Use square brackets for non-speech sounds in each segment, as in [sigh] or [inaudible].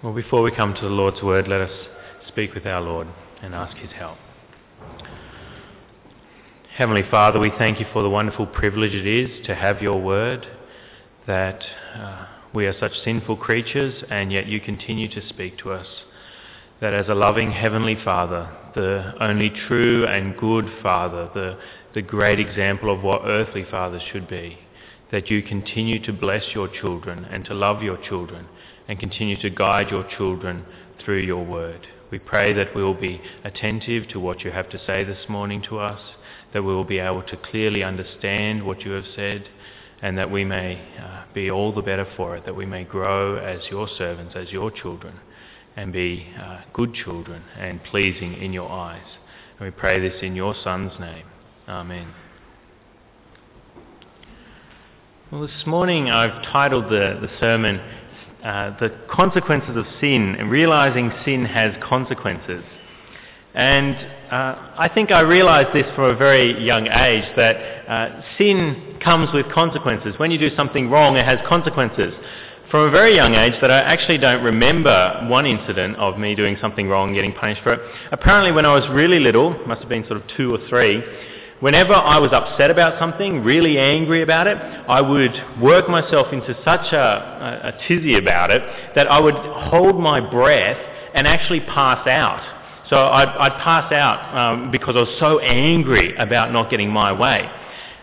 Well, before we come to the Lord's Word, let us speak with our Lord and ask His help. Heavenly Father, we thank you for the wonderful privilege it is to have your Word, that uh, we are such sinful creatures and yet you continue to speak to us. That as a loving Heavenly Father, the only true and good Father, the, the great example of what earthly fathers should be, that you continue to bless your children and to love your children and continue to guide your children through your word. We pray that we will be attentive to what you have to say this morning to us, that we will be able to clearly understand what you have said, and that we may uh, be all the better for it, that we may grow as your servants, as your children, and be uh, good children and pleasing in your eyes. And we pray this in your Son's name. Amen. Well, this morning I've titled the, the sermon uh, the consequences of sin and realizing sin has consequences. And uh, I think I realized this from a very young age that uh, sin comes with consequences. When you do something wrong, it has consequences. From a very young age, that I actually don't remember one incident of me doing something wrong and getting punished for it. Apparently, when I was really little, must have been sort of two or three, Whenever I was upset about something, really angry about it, I would work myself into such a, a, tizzy about it that I would hold my breath and actually pass out. So I'd, I'd pass out um, because I was so angry about not getting my way.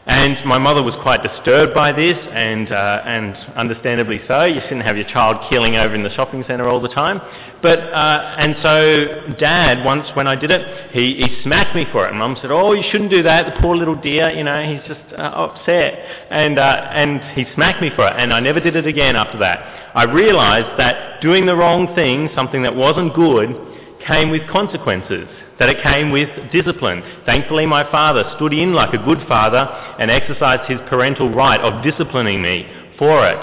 And my mother was quite disturbed by this, and, uh, and understandably so. You shouldn't have your child killing over in the shopping centre all the time. But, uh, and so Dad, once when I did it, he, he smacked me for it. And Mum said, oh, you shouldn't do that. The poor little dear, you know, he's just uh, upset. And, uh, and he smacked me for it. And I never did it again after that. I realised that doing the wrong thing, something that wasn't good, came with consequences that it came with discipline. Thankfully, my father stood in like a good father and exercised his parental right of disciplining me for it.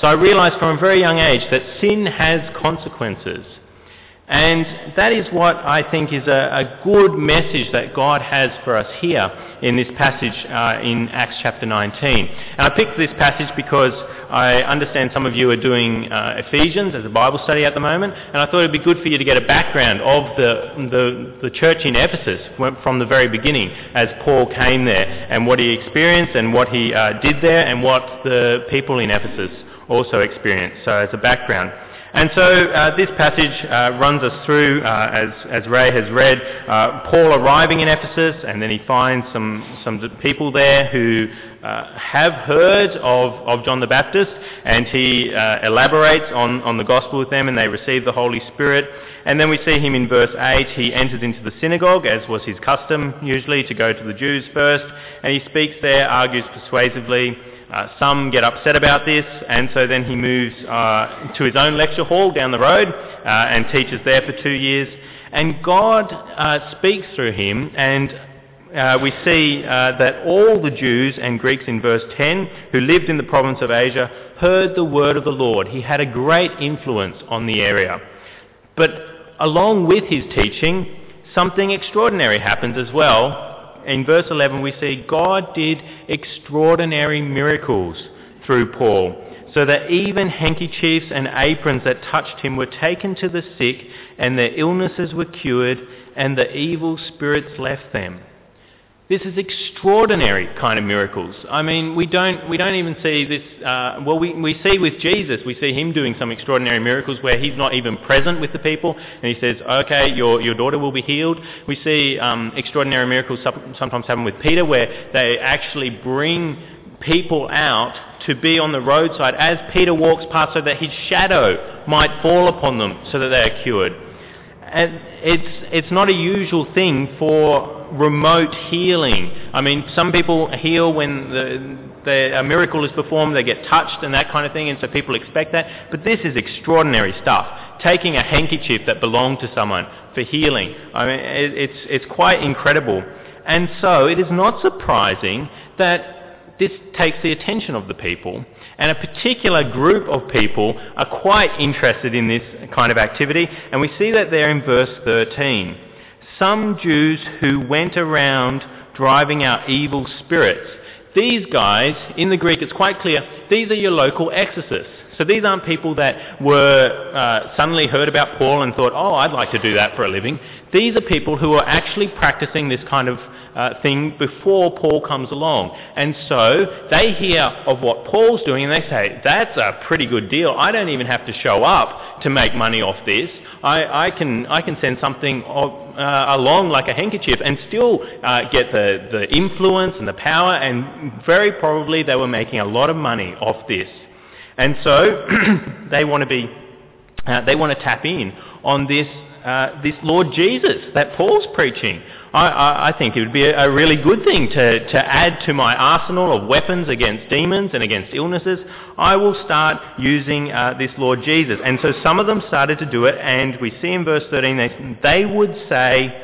So I realized from a very young age that sin has consequences. And that is what I think is a, a, good message that God has for us here in this passage uh, in Acts chapter 19. And I picked this passage because I understand some of you are doing uh, Ephesians as a Bible study at the moment, and I thought it would be good for you to get a background of the, the, the church in Ephesus from the very beginning as Paul came there and what he experienced and what he uh, did there and what the people in Ephesus also experienced. So as a background. And so uh, this passage uh, runs us through, uh, as, as Ray has read, uh, Paul arriving in Ephesus, and then he finds some, some people there who uh, have heard of, of John the Baptist, and he uh, elaborates on, on the gospel with them, and they receive the Holy Spirit. And then we see him in verse 8, he enters into the synagogue, as was his custom usually, to go to the Jews first, and he speaks there, argues persuasively, uh, some get upset about this, and so then he moves uh, to his own lecture hall down the road uh, and teaches there for two years. And God uh, speaks through him, and uh, we see that all the Jews and Greeks in verse 10 who lived in the province of Asia heard the word of the Lord. He had a great influence on the area. But along with his teaching, something extraordinary happens as well in verse 11 we see God did extraordinary miracles through Paul, so that even handkerchiefs and aprons that touched him were taken to the sick, and their illnesses were cured, and the evil spirits left them. This is extraordinary kind of miracles. I mean, we don't, we don't even see this, uh, well, we, we see with Jesus, we see him doing some extraordinary miracles where he's not even present with the people, and he says, okay, your, your daughter will be healed. We see um, extraordinary miracles sometimes happen with Peter where they actually bring people out to be on the roadside as Peter walks past so that his shadow might fall upon them so that they are cured. And it's, it's not a usual thing for remote healing. I mean, some people heal when the, the, a miracle is performed, they get touched and that kind of thing, and so people expect that. But this is extraordinary stuff. Taking a handkerchief that belonged to someone for healing. I mean, it, it's, it's quite incredible. And so it is not surprising that this takes the attention of the people. And a particular group of people are quite interested in this kind of activity. And we see that there in verse 13 some Jews who went around driving out evil spirits. These guys, in the Greek it's quite clear, these are your local exorcists. So these aren't people that were uh, suddenly heard about Paul and thought, oh, I'd like to do that for a living. These are people who are actually practicing this kind of uh, thing before Paul comes along. And so they hear of what Paul's doing and they say, that's a pretty good deal. I don't even have to show up to make money off this. I, I, can, I can send something of, uh, along like a handkerchief and still uh, get the, the influence and the power and very probably they were making a lot of money off this. And so [clears throat] they want to be, uh, they want to tap in on this, uh, this Lord Jesus that Paul's preaching. I, I, I think it would be a, a really good thing to, to add to my arsenal of weapons against demons and against illnesses. I will start using uh, this Lord Jesus. And so some of them started to do it, and we see in verse 13 they, they would say,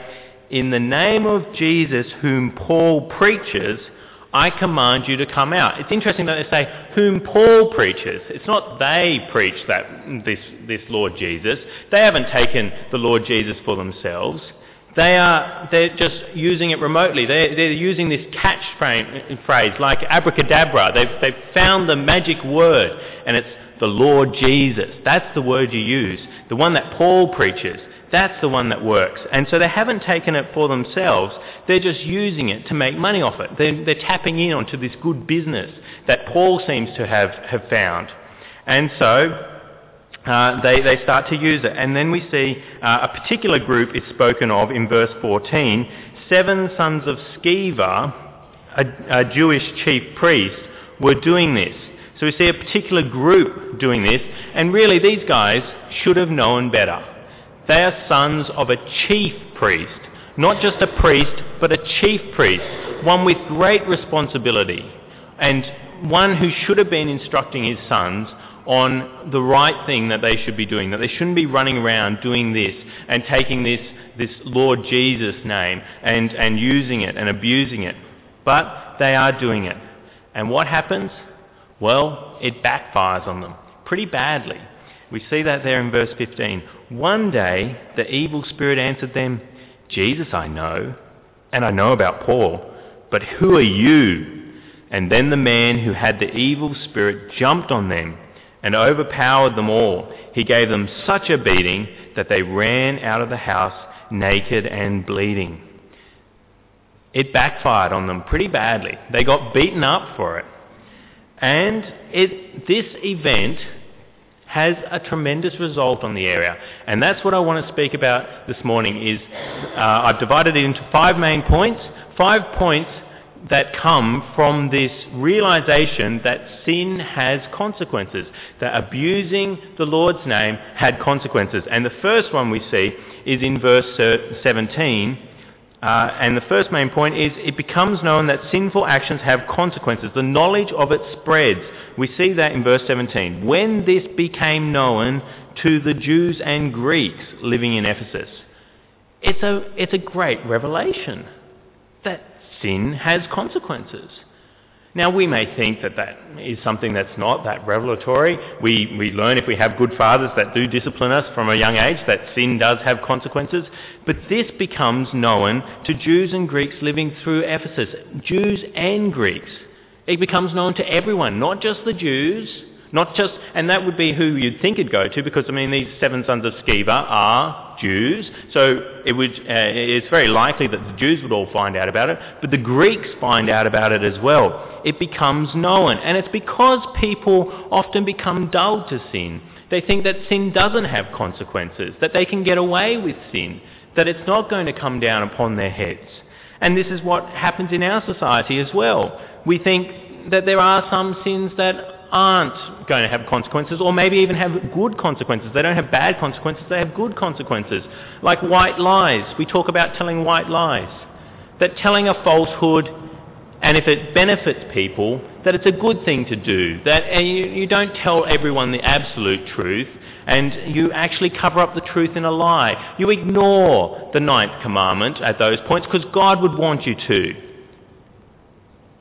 in the name of Jesus whom Paul preaches, I command you to come out. It's interesting that they say, whom Paul preaches. It's not they preach that, this, this Lord Jesus. They haven't taken the Lord Jesus for themselves. They are they're just using it remotely. They're, they're using this catch phrase like abracadabra. They've, they've found the magic word, and it's the Lord Jesus. That's the word you use. The one that Paul preaches. That's the one that works. And so they haven't taken it for themselves. They're just using it to make money off it. They're, they're tapping in onto this good business that Paul seems to have, have found. And so uh, they, they start to use it. And then we see uh, a particular group is spoken of in verse 14. Seven sons of Sceva, a, a Jewish chief priest, were doing this. So we see a particular group doing this, and really these guys should have known better. They are sons of a chief priest, not just a priest, but a chief priest, one with great responsibility, and one who should have been instructing his sons on the right thing that they should be doing, that they shouldn't be running around doing this and taking this, this Lord Jesus name and, and using it and abusing it. But they are doing it. And what happens? Well, it backfires on them pretty badly. We see that there in verse 15. One day the evil spirit answered them, Jesus I know, and I know about Paul, but who are you? And then the man who had the evil spirit jumped on them and overpowered them all. He gave them such a beating that they ran out of the house naked and bleeding. It backfired on them pretty badly. They got beaten up for it. And it, this event has a tremendous result on the area. And that's what I want to speak about this morning is uh, I've divided it into five main points. Five points that come from this realization that sin has consequences, that abusing the Lord's name had consequences. And the first one we see is in verse 17. Uh, and the first main point is it becomes known that sinful actions have consequences. The knowledge of it spreads. We see that in verse 17. When this became known to the Jews and Greeks living in Ephesus, it's a, it's a great revelation that sin has consequences. Now, we may think that that is something that's not that revelatory. We, we learn if we have good fathers that do discipline us from a young age that sin does have consequences. But this becomes known to Jews and Greeks living through Ephesus, Jews and Greeks. It becomes known to everyone, not just the Jews, not just, and that would be who you'd think it'd go to, because I mean these seven sons of Sceva are Jews, so it would, uh, it's very likely that the Jews would all find out about it, but the Greeks find out about it as well. It becomes known, and it's because people often become dull to sin. They think that sin doesn't have consequences, that they can get away with sin, that it's not going to come down upon their heads. And this is what happens in our society as well. We think that there are some sins that aren't going to have consequences or maybe even have good consequences. They don't have bad consequences, they have good consequences. Like white lies. We talk about telling white lies. That telling a falsehood, and if it benefits people, that it's a good thing to do. That you, you don't tell everyone the absolute truth, and you actually cover up the truth in a lie. You ignore the ninth commandment at those points because God would want you to.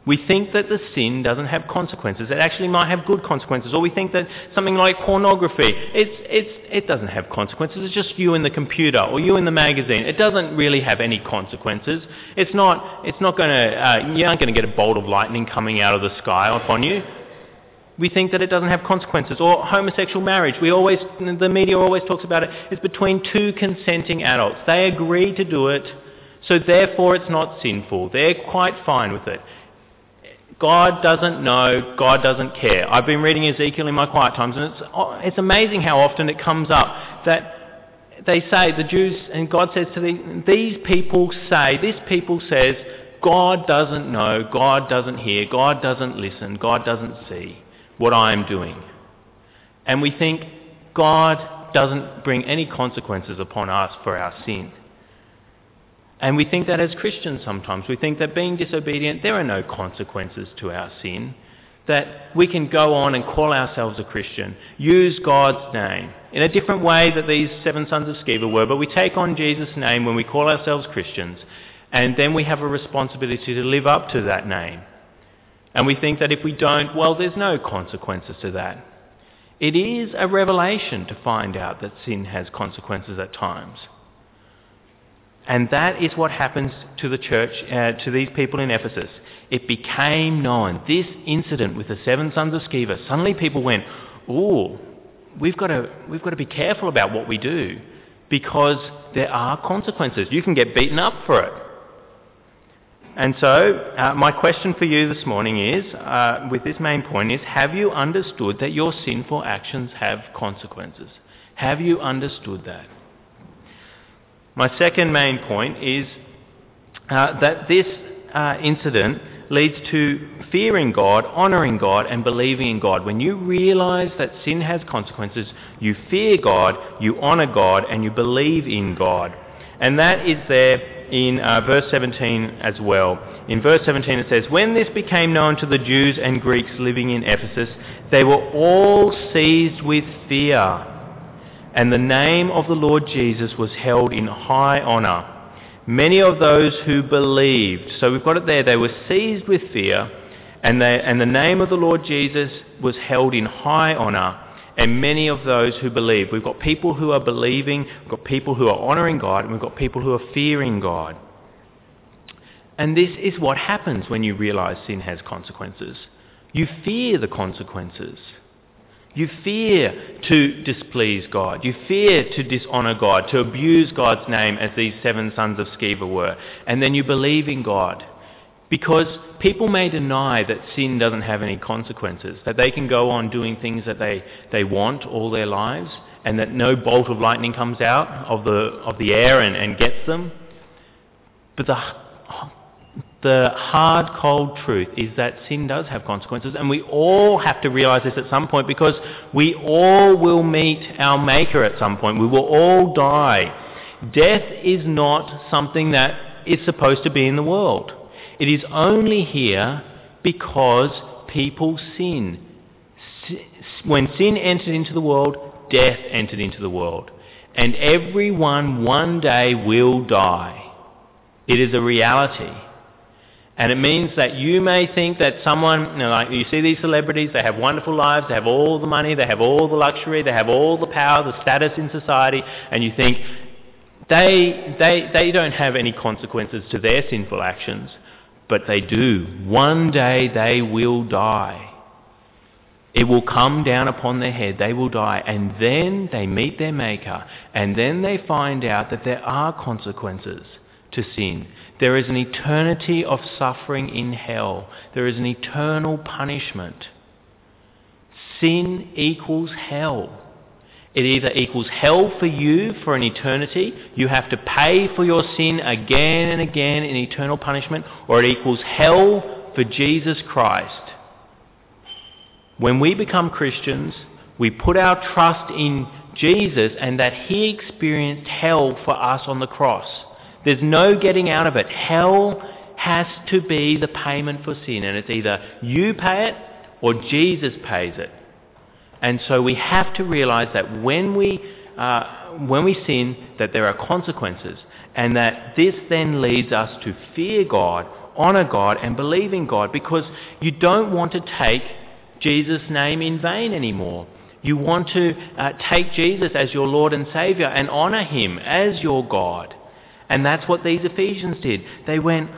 We think that the sin doesn't have consequences. It actually might have good consequences. Or we think that something like pornography, it's, it's, it doesn't have consequences. It's just you in the computer or you in the magazine. It doesn't really have any consequences. It's not, it's not going to, uh, you aren't going to get a bolt of lightning coming out of the sky upon you. We think that it doesn't have consequences. Or homosexual marriage. We always, the media always talks about it. It's between two consenting adults. They agree to do it, so therefore it's not sinful. They're quite fine with it. God doesn't know, God doesn't care. I've been reading Ezekiel in my quiet times, and it's, oh, it's amazing how often it comes up that they say, the Jews, and God says to these, these people say, this people says, God doesn't know, God doesn't hear, God doesn't listen, God doesn't see what I am doing. And we think God doesn't bring any consequences upon us for our sin. And we think that as Christians sometimes. We think that being disobedient, there are no consequences to our sin. That we can go on and call ourselves a Christian, use God's name in a different way that these seven sons of Sceva were, but we take on Jesus' name when we call ourselves Christians, and then we have a responsibility to live up to that name. And we think that if we don't, well, there's no consequences to that. It is a revelation to find out that sin has consequences at times. And that is what happens to the church, uh, to these people in Ephesus. It became known. This incident with the seven sons of Sceva, suddenly people went, oh, we've got to, we've got to be careful about what we do because there are consequences. You can get beaten up for it. And so, uh, my question for you this morning is, uh, with this main point, is have you understood that your sinful actions have consequences? Have you understood that? My second main point is uh, that this uh, incident leads to fearing God, honouring God, and believing in God. When you realise that sin has consequences, you fear God, you honour God, and you believe in God. And that is there in uh, verse 17 as well. In verse 17 it says, When this became known to the Jews and Greeks living in Ephesus, they were all seized with fear and the name of the Lord Jesus was held in high honour. Many of those who believed, so we've got it there, they were seized with fear, and, they, and the name of the Lord Jesus was held in high honour, and many of those who believed. We've got people who are believing, we've got people who are honouring God, and we've got people who are fearing God. And this is what happens when you realise sin has consequences. You fear the consequences. You fear to displease God. You fear to dishonour God, to abuse God's name as these seven sons of Sceva were. And then you believe in God. Because people may deny that sin doesn't have any consequences, that they can go on doing things that they, they want all their lives, and that no bolt of lightning comes out of the, of the air and, and gets them. But the the hard, cold truth is that sin does have consequences, and we all have to realize this at some point because we all will meet our Maker at some point. We will all die. Death is not something that is supposed to be in the world. It is only here because people sin. When sin entered into the world, death entered into the world. And everyone one day will die. It is a reality. And it means that you may think that someone, you know, like you see these celebrities, they have wonderful lives, they have all the money, they have all the luxury, they have all the power, the status in society, and you think they, they, they don't have any consequences to their sinful actions, but they do. One day they will die. It will come down upon their head, they will die, and then they meet their Maker, and then they find out that there are consequences to sin. There is an eternity of suffering in hell. There is an eternal punishment. Sin equals hell. It either equals hell for you for an eternity, you have to pay for your sin again and again in eternal punishment, or it equals hell for Jesus Christ. When we become Christians, we put our trust in Jesus and that He experienced hell for us on the cross. There's no getting out of it. Hell has to be the payment for sin, and it's either you pay it or Jesus pays it. And so we have to realize that when we, uh, when we sin, that there are consequences, and that this then leads us to fear God, honour God, and believe in God, because you don't want to take Jesus' name in vain anymore. You want to uh, take Jesus as your Lord and Saviour and honour Him as your God. And that's what these Ephesians did. They went,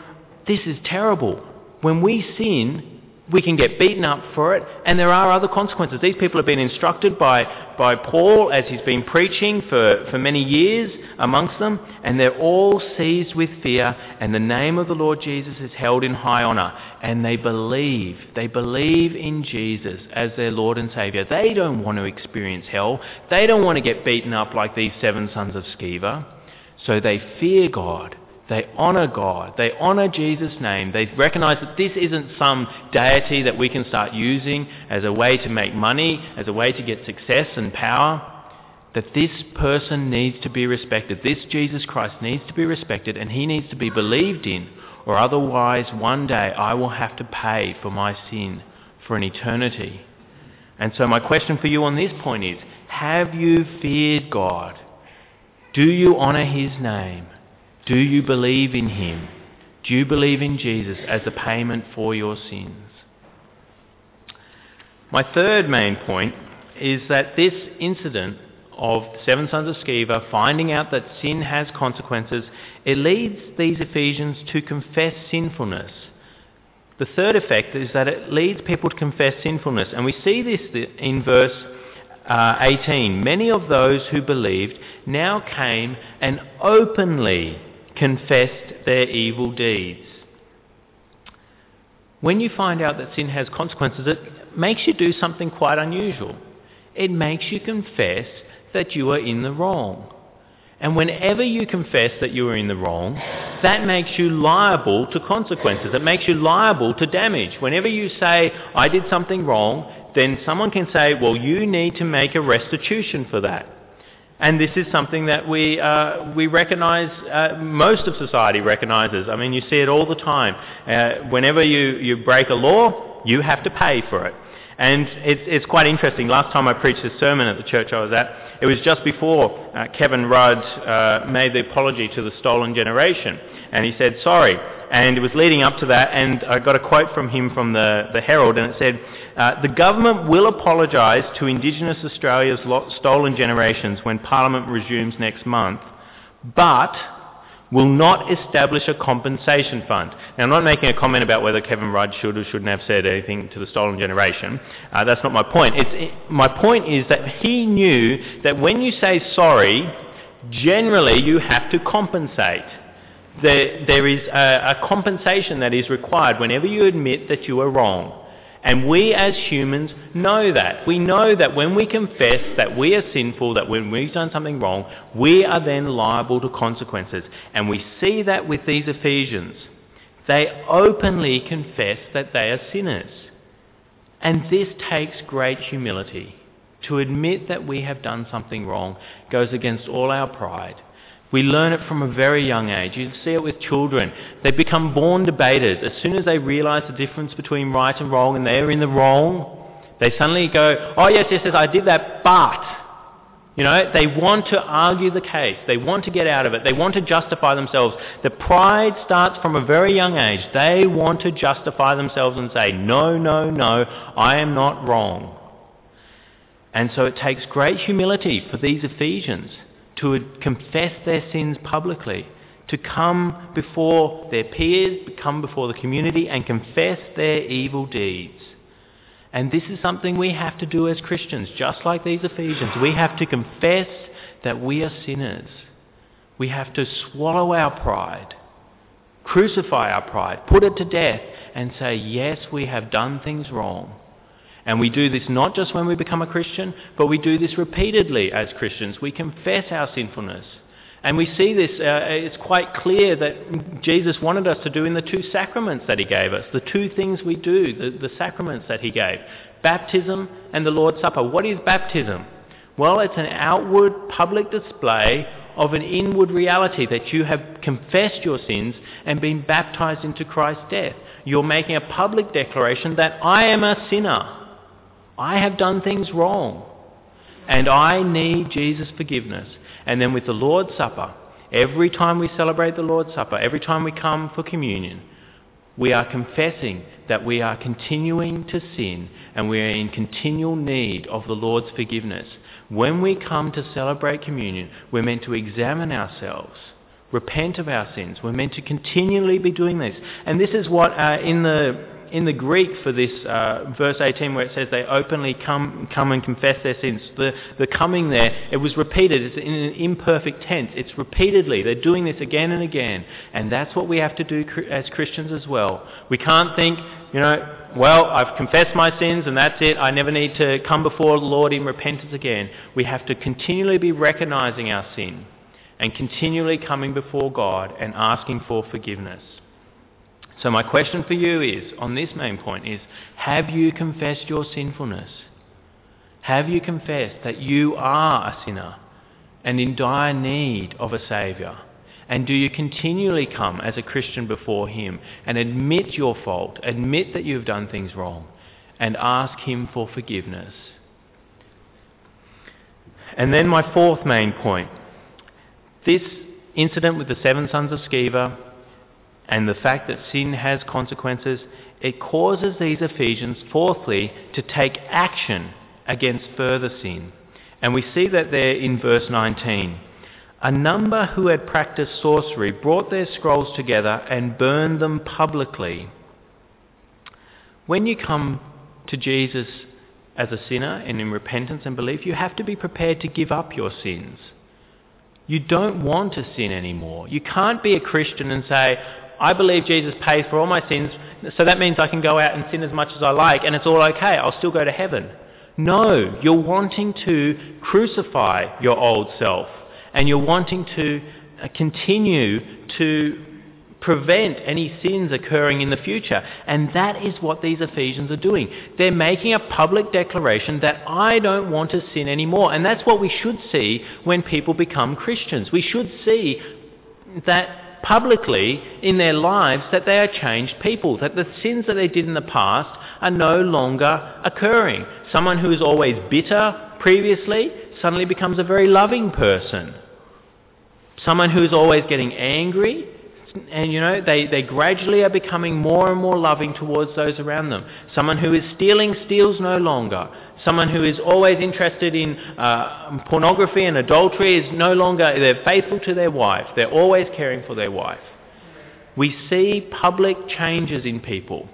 this is terrible. When we sin, we can get beaten up for it, and there are other consequences. These people have been instructed by, by Paul as he's been preaching for, for many years amongst them, and they're all seized with fear, and the name of the Lord Jesus is held in high honour, and they believe. They believe in Jesus as their Lord and Saviour. They don't want to experience hell. They don't want to get beaten up like these seven sons of Sceva. So they fear God they honour God. They honour Jesus' name. They recognise that this isn't some deity that we can start using as a way to make money, as a way to get success and power. That this person needs to be respected. This Jesus Christ needs to be respected and he needs to be believed in, or otherwise one day I will have to pay for my sin for an eternity. And so my question for you on this point is, have you feared God? Do you honour his name? Do you believe in him? Do you believe in Jesus as the payment for your sins? My third main point is that this incident of the seven sons of Sceva finding out that sin has consequences, it leads these Ephesians to confess sinfulness. The third effect is that it leads people to confess sinfulness. And we see this in verse uh, 18. Many of those who believed now came and openly confessed their evil deeds. When you find out that sin has consequences, it makes you do something quite unusual. It makes you confess that you are in the wrong. And whenever you confess that you are in the wrong, that makes you liable to consequences. It makes you liable to damage. Whenever you say, I did something wrong, then someone can say, well, you need to make a restitution for that. And this is something that we, uh, we recognise, uh, most of society recognises. I mean, you see it all the time. Uh, whenever you, you break a law, you have to pay for it. And it's, it's quite interesting. Last time I preached this sermon at the church I was at, it was just before uh, Kevin Rudd uh, made the apology to the stolen generation. And he said, sorry. And it was leading up to that, and I got a quote from him from the, the Herald, and it said, uh, the government will apologise to Indigenous Australia's stolen generations when Parliament resumes next month, but will not establish a compensation fund. Now, I'm not making a comment about whether Kevin Rudd should or shouldn't have said anything to the stolen generation. Uh, that's not my point. It, my point is that he knew that when you say sorry, generally you have to compensate. There, there is a, a compensation that is required whenever you admit that you are wrong. And we as humans know that. We know that when we confess that we are sinful, that when we've done something wrong, we are then liable to consequences. And we see that with these Ephesians. They openly confess that they are sinners. And this takes great humility. To admit that we have done something wrong goes against all our pride. We learn it from a very young age. You see it with children. They become born debaters. As soon as they realize the difference between right and wrong and they're in the wrong, they suddenly go, oh yes, yes, yes, I did that, but... You know, they want to argue the case. They want to get out of it. They want to justify themselves. The pride starts from a very young age. They want to justify themselves and say, no, no, no, I am not wrong. And so it takes great humility for these Ephesians to confess their sins publicly, to come before their peers, come before the community and confess their evil deeds. And this is something we have to do as Christians, just like these Ephesians. We have to confess that we are sinners. We have to swallow our pride, crucify our pride, put it to death, and say, yes, we have done things wrong. And we do this not just when we become a Christian, but we do this repeatedly as Christians. We confess our sinfulness. And we see this, uh, it's quite clear that Jesus wanted us to do in the two sacraments that he gave us, the two things we do, the, the sacraments that he gave baptism and the Lord's Supper. What is baptism? Well, it's an outward public display of an inward reality that you have confessed your sins and been baptized into Christ's death. You're making a public declaration that I am a sinner. I have done things wrong. And I need Jesus' forgiveness. And then with the Lord's Supper, every time we celebrate the Lord's Supper, every time we come for communion, we are confessing that we are continuing to sin and we are in continual need of the Lord's forgiveness. When we come to celebrate communion, we're meant to examine ourselves, repent of our sins. We're meant to continually be doing this. And this is what uh, in the in the Greek for this uh, verse 18 where it says they openly come, come and confess their sins, the, the coming there, it was repeated. It's in an imperfect tense. It's repeatedly. They're doing this again and again. And that's what we have to do as Christians as well. We can't think, you know, well, I've confessed my sins and that's it. I never need to come before the Lord in repentance again. We have to continually be recognizing our sin and continually coming before God and asking for forgiveness. So my question for you is, on this main point, is have you confessed your sinfulness? Have you confessed that you are a sinner and in dire need of a Saviour? And do you continually come as a Christian before Him and admit your fault, admit that you've done things wrong, and ask Him for forgiveness? And then my fourth main point. This incident with the seven sons of Sceva and the fact that sin has consequences, it causes these Ephesians, fourthly, to take action against further sin. And we see that there in verse 19. A number who had practiced sorcery brought their scrolls together and burned them publicly. When you come to Jesus as a sinner and in repentance and belief, you have to be prepared to give up your sins. You don't want to sin anymore. You can't be a Christian and say, I believe Jesus pays for all my sins, so that means I can go out and sin as much as I like and it's all okay. I'll still go to heaven. No, you're wanting to crucify your old self and you're wanting to uh, continue to prevent any sins occurring in the future. And that is what these Ephesians are doing. They're making a public declaration that I don't want to sin anymore. And that's what we should see when people become Christians. We should see that publicly in their lives that they are changed people, that the sins that they did in the past are no longer occurring. Someone who is always bitter previously suddenly becomes a very loving person. Someone who is always getting angry and you know they, they gradually are becoming more and more loving towards those around them. Someone who is stealing steals no longer. Someone who is always interested in uh, pornography and adultery is no longer, they're faithful to their wife. They're always caring for their wife. We see public changes in people.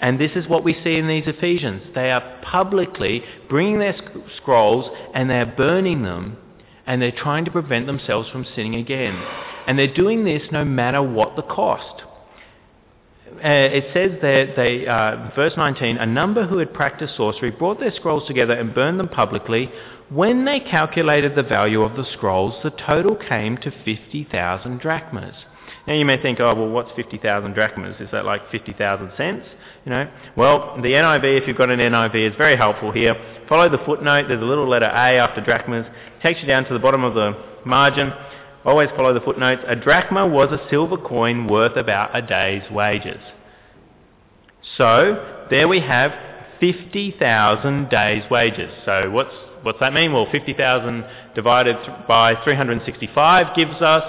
And this is what we see in these Ephesians. They are publicly bringing their scrolls and they're burning them and they're trying to prevent themselves from sinning again. And they're doing this no matter what the cost it says that they, uh, verse 19, a number who had practiced sorcery brought their scrolls together and burned them publicly. When they calculated the value of the scrolls, the total came to 50,000 drachmas. Now you may think, oh, well, what's 50,000 drachmas? Is that like 50,000 cents? You know? Well, the NIV, if you've got an NIV, is very helpful here. Follow the footnote. There's a little letter A after drachmas. It takes you down to the bottom of the margin. Always follow the footnotes. A drachma was a silver coin worth about a day's wages. So there we have 50,000 days' wages. So what's, what's that mean? Well, 50,000 divided by 365 gives us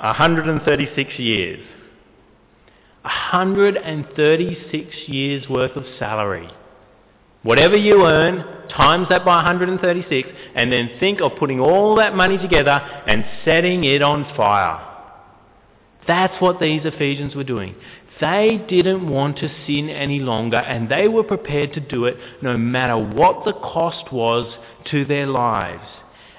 136 years. 136 years worth of salary. Whatever you earn, times that by 136, and then think of putting all that money together and setting it on fire. That's what these Ephesians were doing. They didn't want to sin any longer, and they were prepared to do it no matter what the cost was to their lives.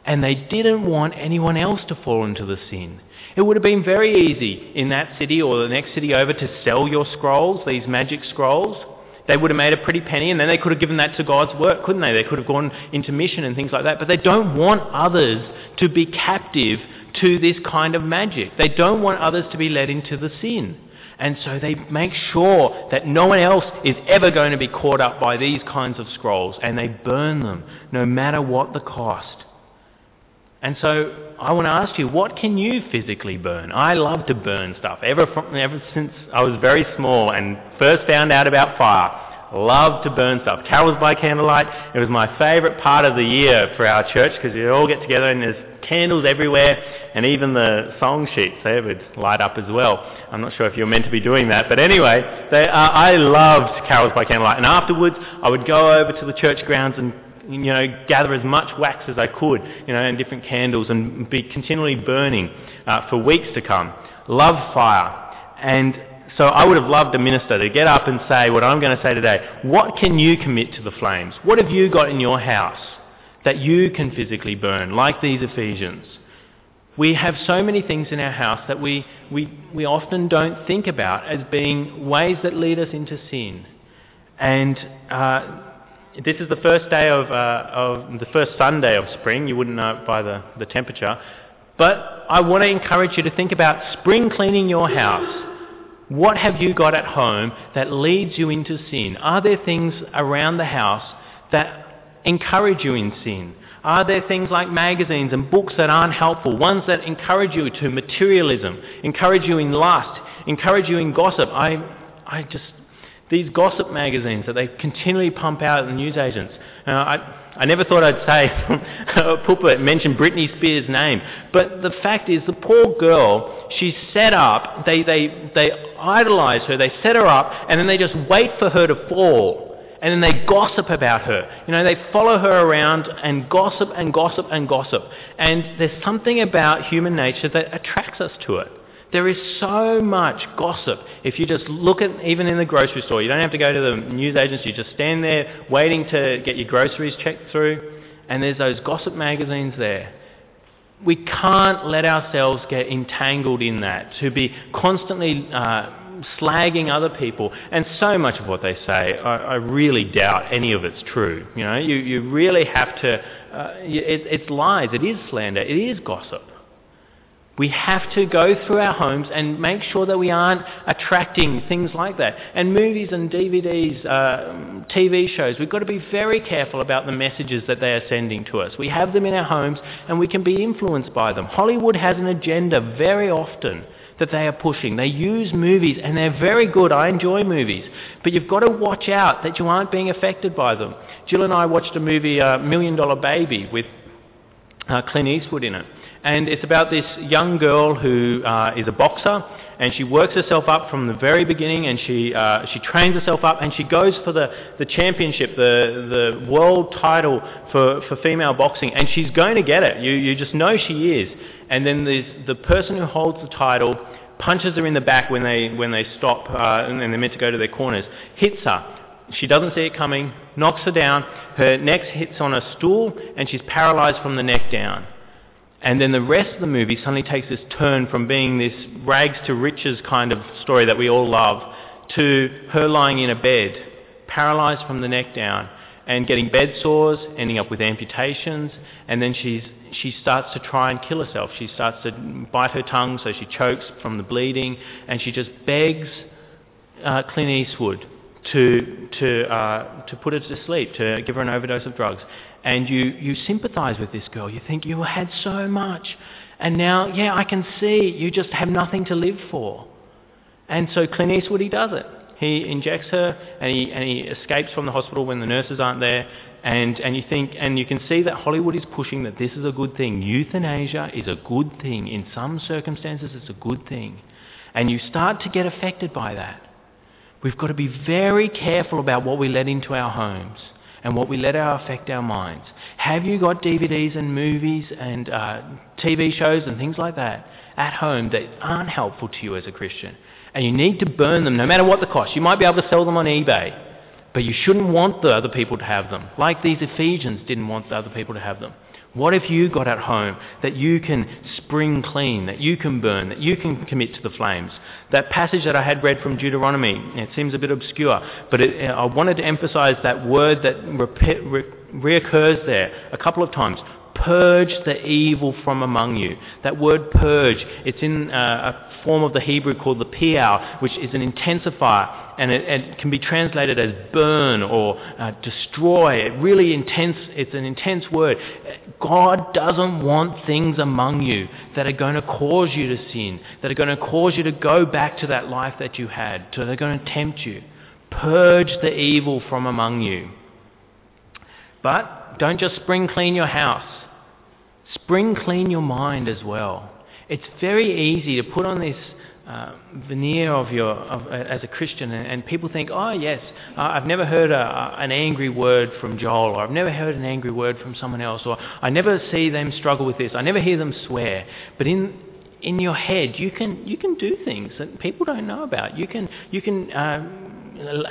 And they didn't want anyone else to fall into the sin. It would have been very easy in that city or the next city over to sell your scrolls, these magic scrolls. They would have made a pretty penny and then they could have given that to God's work, couldn't they? They could have gone into mission and things like that. But they don't want others to be captive to this kind of magic. They don't want others to be led into the sin. And so they make sure that no one else is ever going to be caught up by these kinds of scrolls and they burn them no matter what the cost. And so I want to ask you, what can you physically burn? I love to burn stuff. Ever, from, ever since I was very small and first found out about fire, love to burn stuff. Carols by candlelight, it was my favourite part of the year for our church because we all get together and there's candles everywhere and even the song sheets, they would light up as well. I'm not sure if you're meant to be doing that, but anyway, they, uh, I loved Carols by candlelight. And afterwards, I would go over to the church grounds and you know, gather as much wax as I could, you know, and different candles and be continually burning uh, for weeks to come. Love fire. And so I would have loved a minister to get up and say what I'm going to say today. What can you commit to the flames? What have you got in your house that you can physically burn, like these Ephesians? We have so many things in our house that we, we, we often don't think about as being ways that lead us into sin. And uh, this is the first day of, uh, of the first Sunday of spring. You wouldn't know it by the, the temperature. But I want to encourage you to think about spring cleaning your house. What have you got at home that leads you into sin? Are there things around the house that encourage you in sin? Are there things like magazines and books that aren't helpful? Ones that encourage you to materialism, encourage you in lust, encourage you in gossip? I, I just, these gossip magazines that they continually pump out in the newsagents. Uh, I, I never thought I'd say a [laughs] pulpit mention Britney Spears' name, but the fact is, the poor girl, she's set up. They they they idolise her. They set her up, and then they just wait for her to fall and then they gossip about her. You know, they follow her around and gossip and gossip and gossip. And there's something about human nature that attracts us to it. There is so much gossip. If you just look at, even in the grocery store, you don't have to go to the news agency, you just stand there waiting to get your groceries checked through, and there's those gossip magazines there. We can't let ourselves get entangled in that, to be constantly uh, slagging other people. And so much of what they say, I, I really doubt any of it's true. You know, you, you really have to, uh, it, it's lies, it is slander, it is gossip. We have to go through our homes and make sure that we aren't attracting things like that. And movies and DVDs, uh, TV shows, we've got to be very careful about the messages that they are sending to us. We have them in our homes and we can be influenced by them. Hollywood has an agenda very often that they are pushing. They use movies and they're very good. I enjoy movies. But you've got to watch out that you aren't being affected by them. Jill and I watched a movie, uh, Million Dollar Baby, with uh, Clint Eastwood in it. And it's about this young girl who uh, is a boxer and she works herself up from the very beginning and she, uh, she trains herself up and she goes for the, the championship, the, the world title for, for female boxing and she's going to get it. You, you just know she is. And then the person who holds the title punches her in the back when they, when they stop uh, and they're meant to go to their corners, hits her. She doesn't see it coming, knocks her down, her neck hits on a stool and she's paralysed from the neck down. And then the rest of the movie suddenly takes this turn from being this rags to riches kind of story that we all love to her lying in a bed, paralyzed from the neck down, and getting bed sores, ending up with amputations, and then she's, she starts to try and kill herself. She starts to bite her tongue so she chokes from the bleeding, and she just begs uh, Clint Eastwood to, to, uh, to put her to sleep, to give her an overdose of drugs and you, you sympathize with this girl. You think you had so much. And now, yeah, I can see you just have nothing to live for. And so Clint Eastwood, he does it. He injects her and he, and he escapes from the hospital when the nurses aren't there. And, and you think, and you can see that Hollywood is pushing that this is a good thing. Euthanasia is a good thing. In some circumstances, it's a good thing. And you start to get affected by that. We've got to be very careful about what we let into our homes and what we let our affect our minds. Have you got DVDs and movies and uh, TV shows and things like that at home that aren't helpful to you as a Christian? And you need to burn them no matter what the cost. You might be able to sell them on eBay, but you shouldn't want the other people to have them, like these Ephesians didn't want the other people to have them. What have you got at home that you can spring clean, that you can burn, that you can commit to the flames? That passage that I had read from Deuteronomy, it seems a bit obscure, but it, I wanted to emphasize that word that re- re- reoccurs there a couple of times. Purge the evil from among you. That word purge, it's in uh, a form of the Hebrew called the piel, which is an intensifier and it, it, can be translated as burn or uh, destroy. It really intense. It's an intense word. God doesn't want things among you that are going to cause you to sin, that are going to cause you to go back to that life that you had, so they're going to tempt you. Purge the evil from among you. But don't just spring clean your house. Spring clean your mind as well. It's very easy to put on this uh, veneer of your of, uh, as a Christian, and, and, people think, oh yes, uh, I've never heard a, an angry word from Joel, or I've never heard an angry word from someone else, or I never see them struggle with this, I never hear them swear. But in in your head, you can, you can do things that people don't know about. You can, you can uh,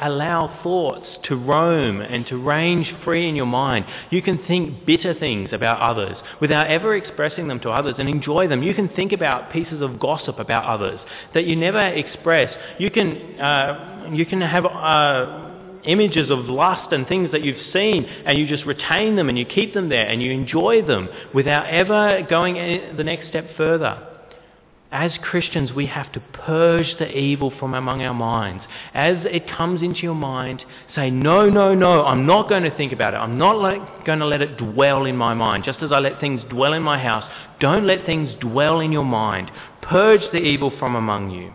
allow thoughts to roam and to range free in your mind. You can think bitter things about others without ever expressing them to others and enjoy them. You can think about pieces of gossip about others that you never express. You can, uh, you can have... Uh, images of lust and things that you've seen and you just retain them and you keep them there and you enjoy them without ever going the next step further. As Christians, we have to purge the evil from among our minds. As it comes into your mind, say, no, no, no, I'm not going to think about it. I'm not let, going to let it dwell in my mind. Just as I let things dwell in my house, don't let things dwell in your mind. Purge the evil from among you.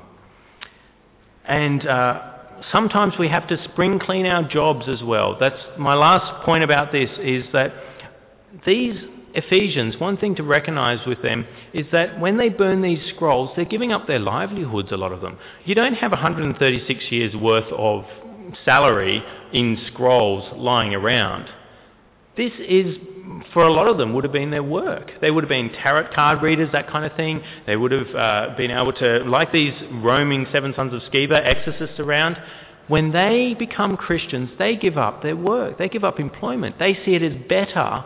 And uh, sometimes we have to spring clean our jobs as well. That's my last point about this is that these Ephesians, one thing to recognize with them is that when they burn these scrolls, they're giving up their livelihoods, a lot of them. You don't have 136 years worth of salary in scrolls lying around. This is, for a lot of them, would have been their work. They would have been tarot card readers, that kind of thing. They would have uh, been able to, like these roaming seven sons of Sceva exorcists around, when they become Christians, they give up their work. They give up employment. They see it as better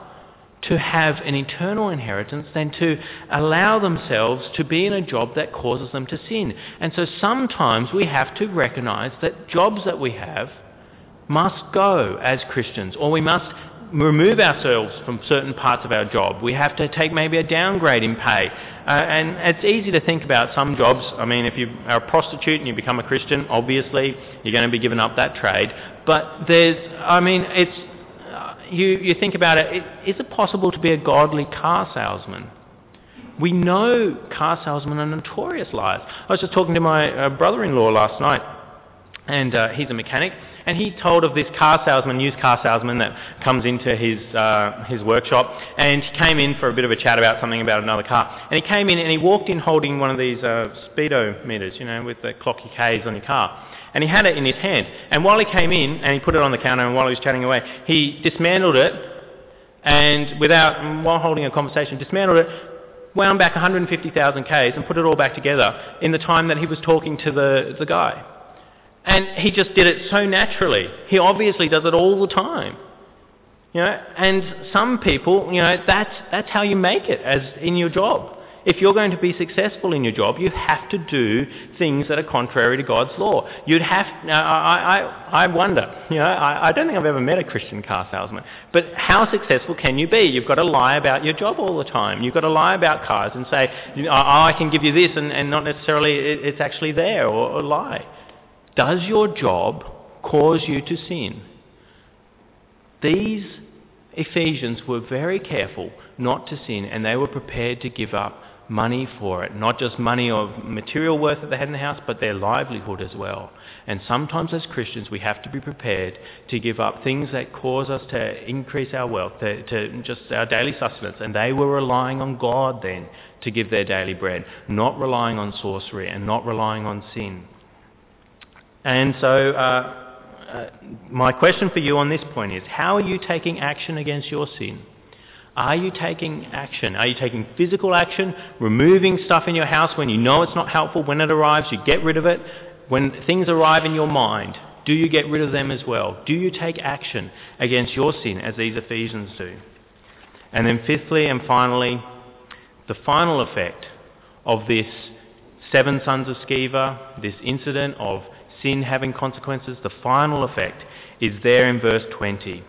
to have an eternal inheritance than to allow themselves to be in a job that causes them to sin. And so sometimes we have to recognize that jobs that we have must go as Christians, or we must remove ourselves from certain parts of our job. We have to take maybe a downgrade in pay. Uh, and it's easy to think about some jobs. I mean, if you are a prostitute and you become a Christian, obviously you're going to be giving up that trade. But there's, I mean, it's, you, you think about it, it, is it possible to be a godly car salesman? We know car salesmen are notorious liars. I was just talking to my uh, brother-in-law last night, and uh, he's a mechanic, and he told of this car salesman, used car salesman, that comes into his, uh, his workshop. And he came in for a bit of a chat about something about another car. And he came in and he walked in holding one of these uh, speedo meters, you know, with the clocky Ks on your car. And he had it in his hand. And while he came in and he put it on the counter and while he was chatting away, he dismantled it and without, mm, while holding a conversation, dismantled it, wound back 150,000 Ks and put it all back together in the time that he was talking to the, the guy. And he just did it so naturally. He obviously does it all the time. You know, and some people, you know, that's, that's how you make it as in your job. If you're going to be successful in your job, you have to do things that are contrary to God's law. You'd have. Now, I, I, I wonder. You know, I, I don't think I've ever met a Christian car salesman. But how successful can you be? You've got to lie about your job all the time. You've got to lie about cars and say, oh, I can give you this, and, and not necessarily it, it's actually there, or, or lie. Does your job cause you to sin? These Ephesians were very careful not to sin and they were prepared to give up money for it. Not just money of material worth that they had in the house, but their livelihood as well. And sometimes as Christians we have to be prepared to give up things that cause us to increase our wealth, to, to just our daily sustenance. And they were relying on God then to give their daily bread, not relying on sorcery and not relying on sin. And so uh, uh, my question for you on this point is, how are you taking action against your sin? Are you taking action? Are you taking physical action, removing stuff in your house when you know it's not helpful? When it arrives, you get rid of it. When things arrive in your mind, do you get rid of them as well? Do you take action against your sin as these Ephesians do? And then fifthly and finally, the final effect of this seven sons of Sceva, this incident of sin having consequences, the final effect is there in verse 20.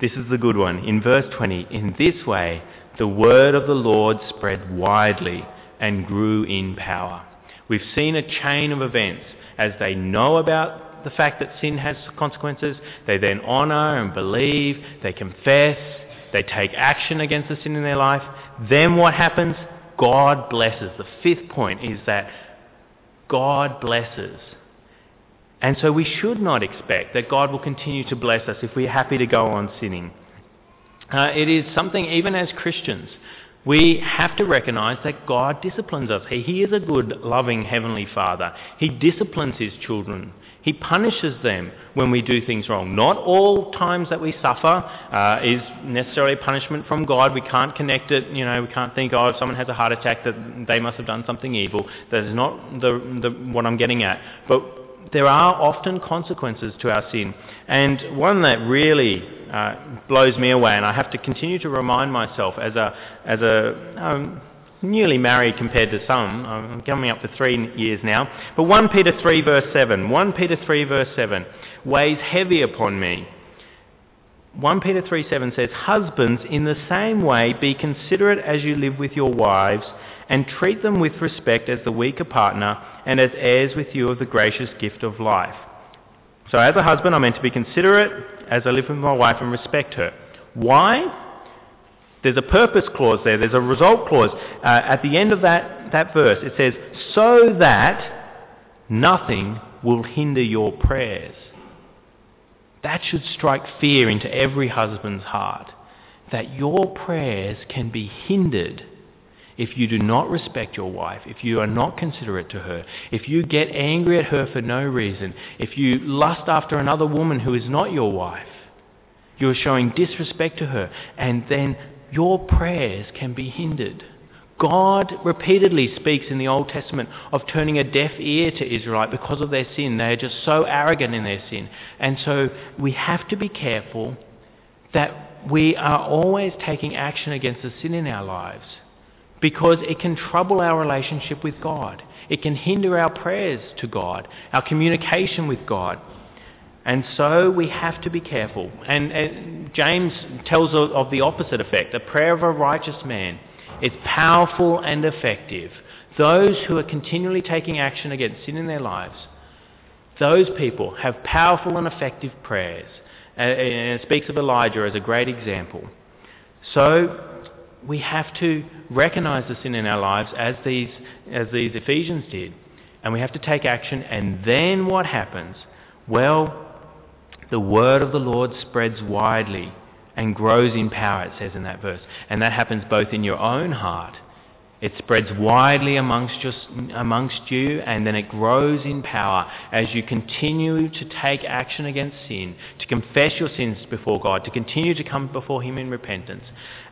This is the good one. In verse 20, in this way the word of the Lord spread widely and grew in power. We've seen a chain of events as they know about the fact that sin has consequences, they then honour and believe, they confess, they take action against the sin in their life. Then what happens? God blesses. The fifth point is that God blesses. And so we should not expect that God will continue to bless us if we're happy to go on sinning. Uh, it is something, even as Christians, We have to recognize that God disciplines us. He, is a good, loving Heavenly Father. He disciplines His children. He punishes them when we do things wrong. Not all times that we suffer uh, is necessarily punishment from God. We can't connect it. You know, we can't think, oh, if someone has a heart attack, that they must have done something evil. That is not the, the, what I'm getting at. But there are often consequences to our sin. And one that really uh, blows me away, and I have to continue to remind myself as a, as a um, newly married compared to some. I'm coming up to three years now. But 1 Peter 3 verse 7, 1 Peter 3 verse 7 weighs heavy upon me. 1 Peter 3 7 says, Husbands, in the same way, be considerate as you live with your wives, and treat them with respect as the weaker partner, and as heirs with you of the gracious gift of life. So, as a husband, I'm meant to be considerate as I live with my wife and respect her. Why? There's a purpose clause there. There's a result clause. Uh, at the end of that, that verse, it says, so that nothing will hinder your prayers. That should strike fear into every husband's heart. That your prayers can be hindered if you do not respect your wife, if you are not considerate to her, if you get angry at her for no reason, if you lust after another woman who is not your wife, you are showing disrespect to her, and then your prayers can be hindered. God repeatedly speaks in the Old Testament of turning a deaf ear to Israelite because of their sin. They are just so arrogant in their sin. And so we have to be careful that we are always taking action against the sin in our lives because it can trouble our relationship with God. It can hinder our prayers to God, our communication with God. And so we have to be careful. And, and James tells of, of the opposite effect. The prayer of a righteous man is powerful and effective. Those who are continually taking action against sin in their lives, those people have powerful and effective prayers. Uh, and it speaks of Elijah as a great example. So we have to recognize the sin in our lives as these, as these Ephesians did. And we have to take action. And then what happens? Well, the word of the Lord spreads widely and grows in power, it says in that verse. And that happens both in your own heart. It spreads widely amongst, just, amongst you and then it grows in power as you continue to take action against sin, to confess your sins before God, to continue to come before Him in repentance.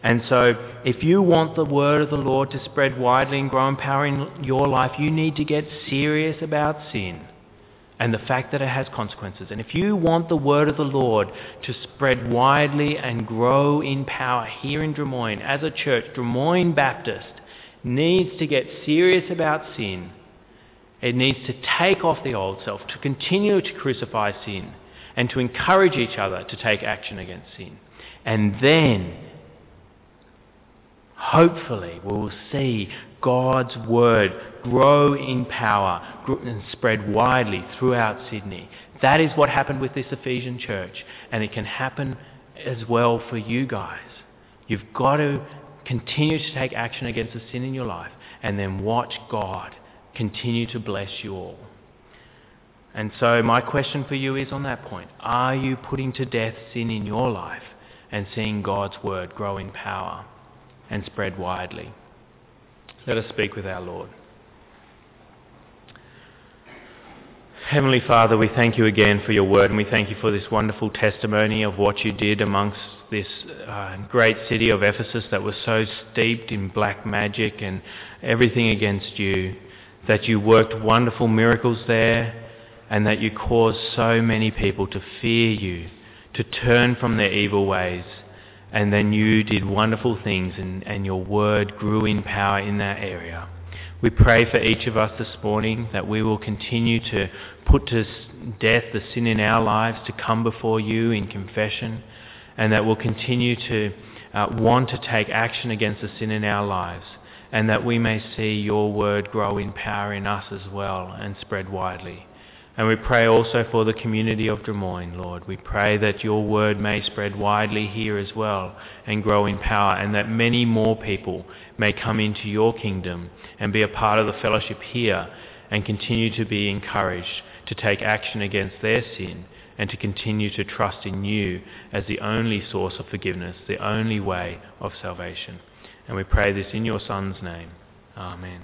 And so, if you want the word of the Lord to spread widely and grow in power in your life, you need to get serious about sin and the fact that it has consequences. And if you want the word of the Lord to spread widely and grow in power here in Drummoyne, as a church, Drummoyne Baptist needs to get serious about sin. It needs to take off the old self, to continue to crucify sin, and to encourage each other to take action against sin. And then, hopefully, we will see God's Word grow in power and spread widely throughout Sydney. That is what happened with this Ephesian church, and it can happen as well for you guys. You've got to continue to take action against the sin in your life, and then watch God continue to bless you all. And so, my question for you is on that point Are you putting to death sin in your life and seeing God's word grow in power and spread widely? Let us speak with our Lord. Heavenly Father, we thank you again for your word, and we thank you for this wonderful testimony of what you did amongst this uh, great city of Ephesus that was so steeped in black magic and everything against you, that you worked wonderful miracles there, and that you caused so many people to fear you, to turn from their evil ways and then you did wonderful things and, and your word grew in power in that area. We pray for each of us this morning that we will continue to put to death the sin in our lives, to come before you in confession, and that we'll continue to uh, want to take action against the sin in our lives, and that we may see your word grow in power in us as well and spread widely. And we pray also for the community of Drummoyne, Lord. We pray that your word may spread widely here as well and grow in power, and that many more people may come into your kingdom and be a part of the fellowship here and continue to be encouraged to take action against their sin and to continue to trust in you as the only source of forgiveness, the only way of salvation. And we pray this in your Son's name. Amen.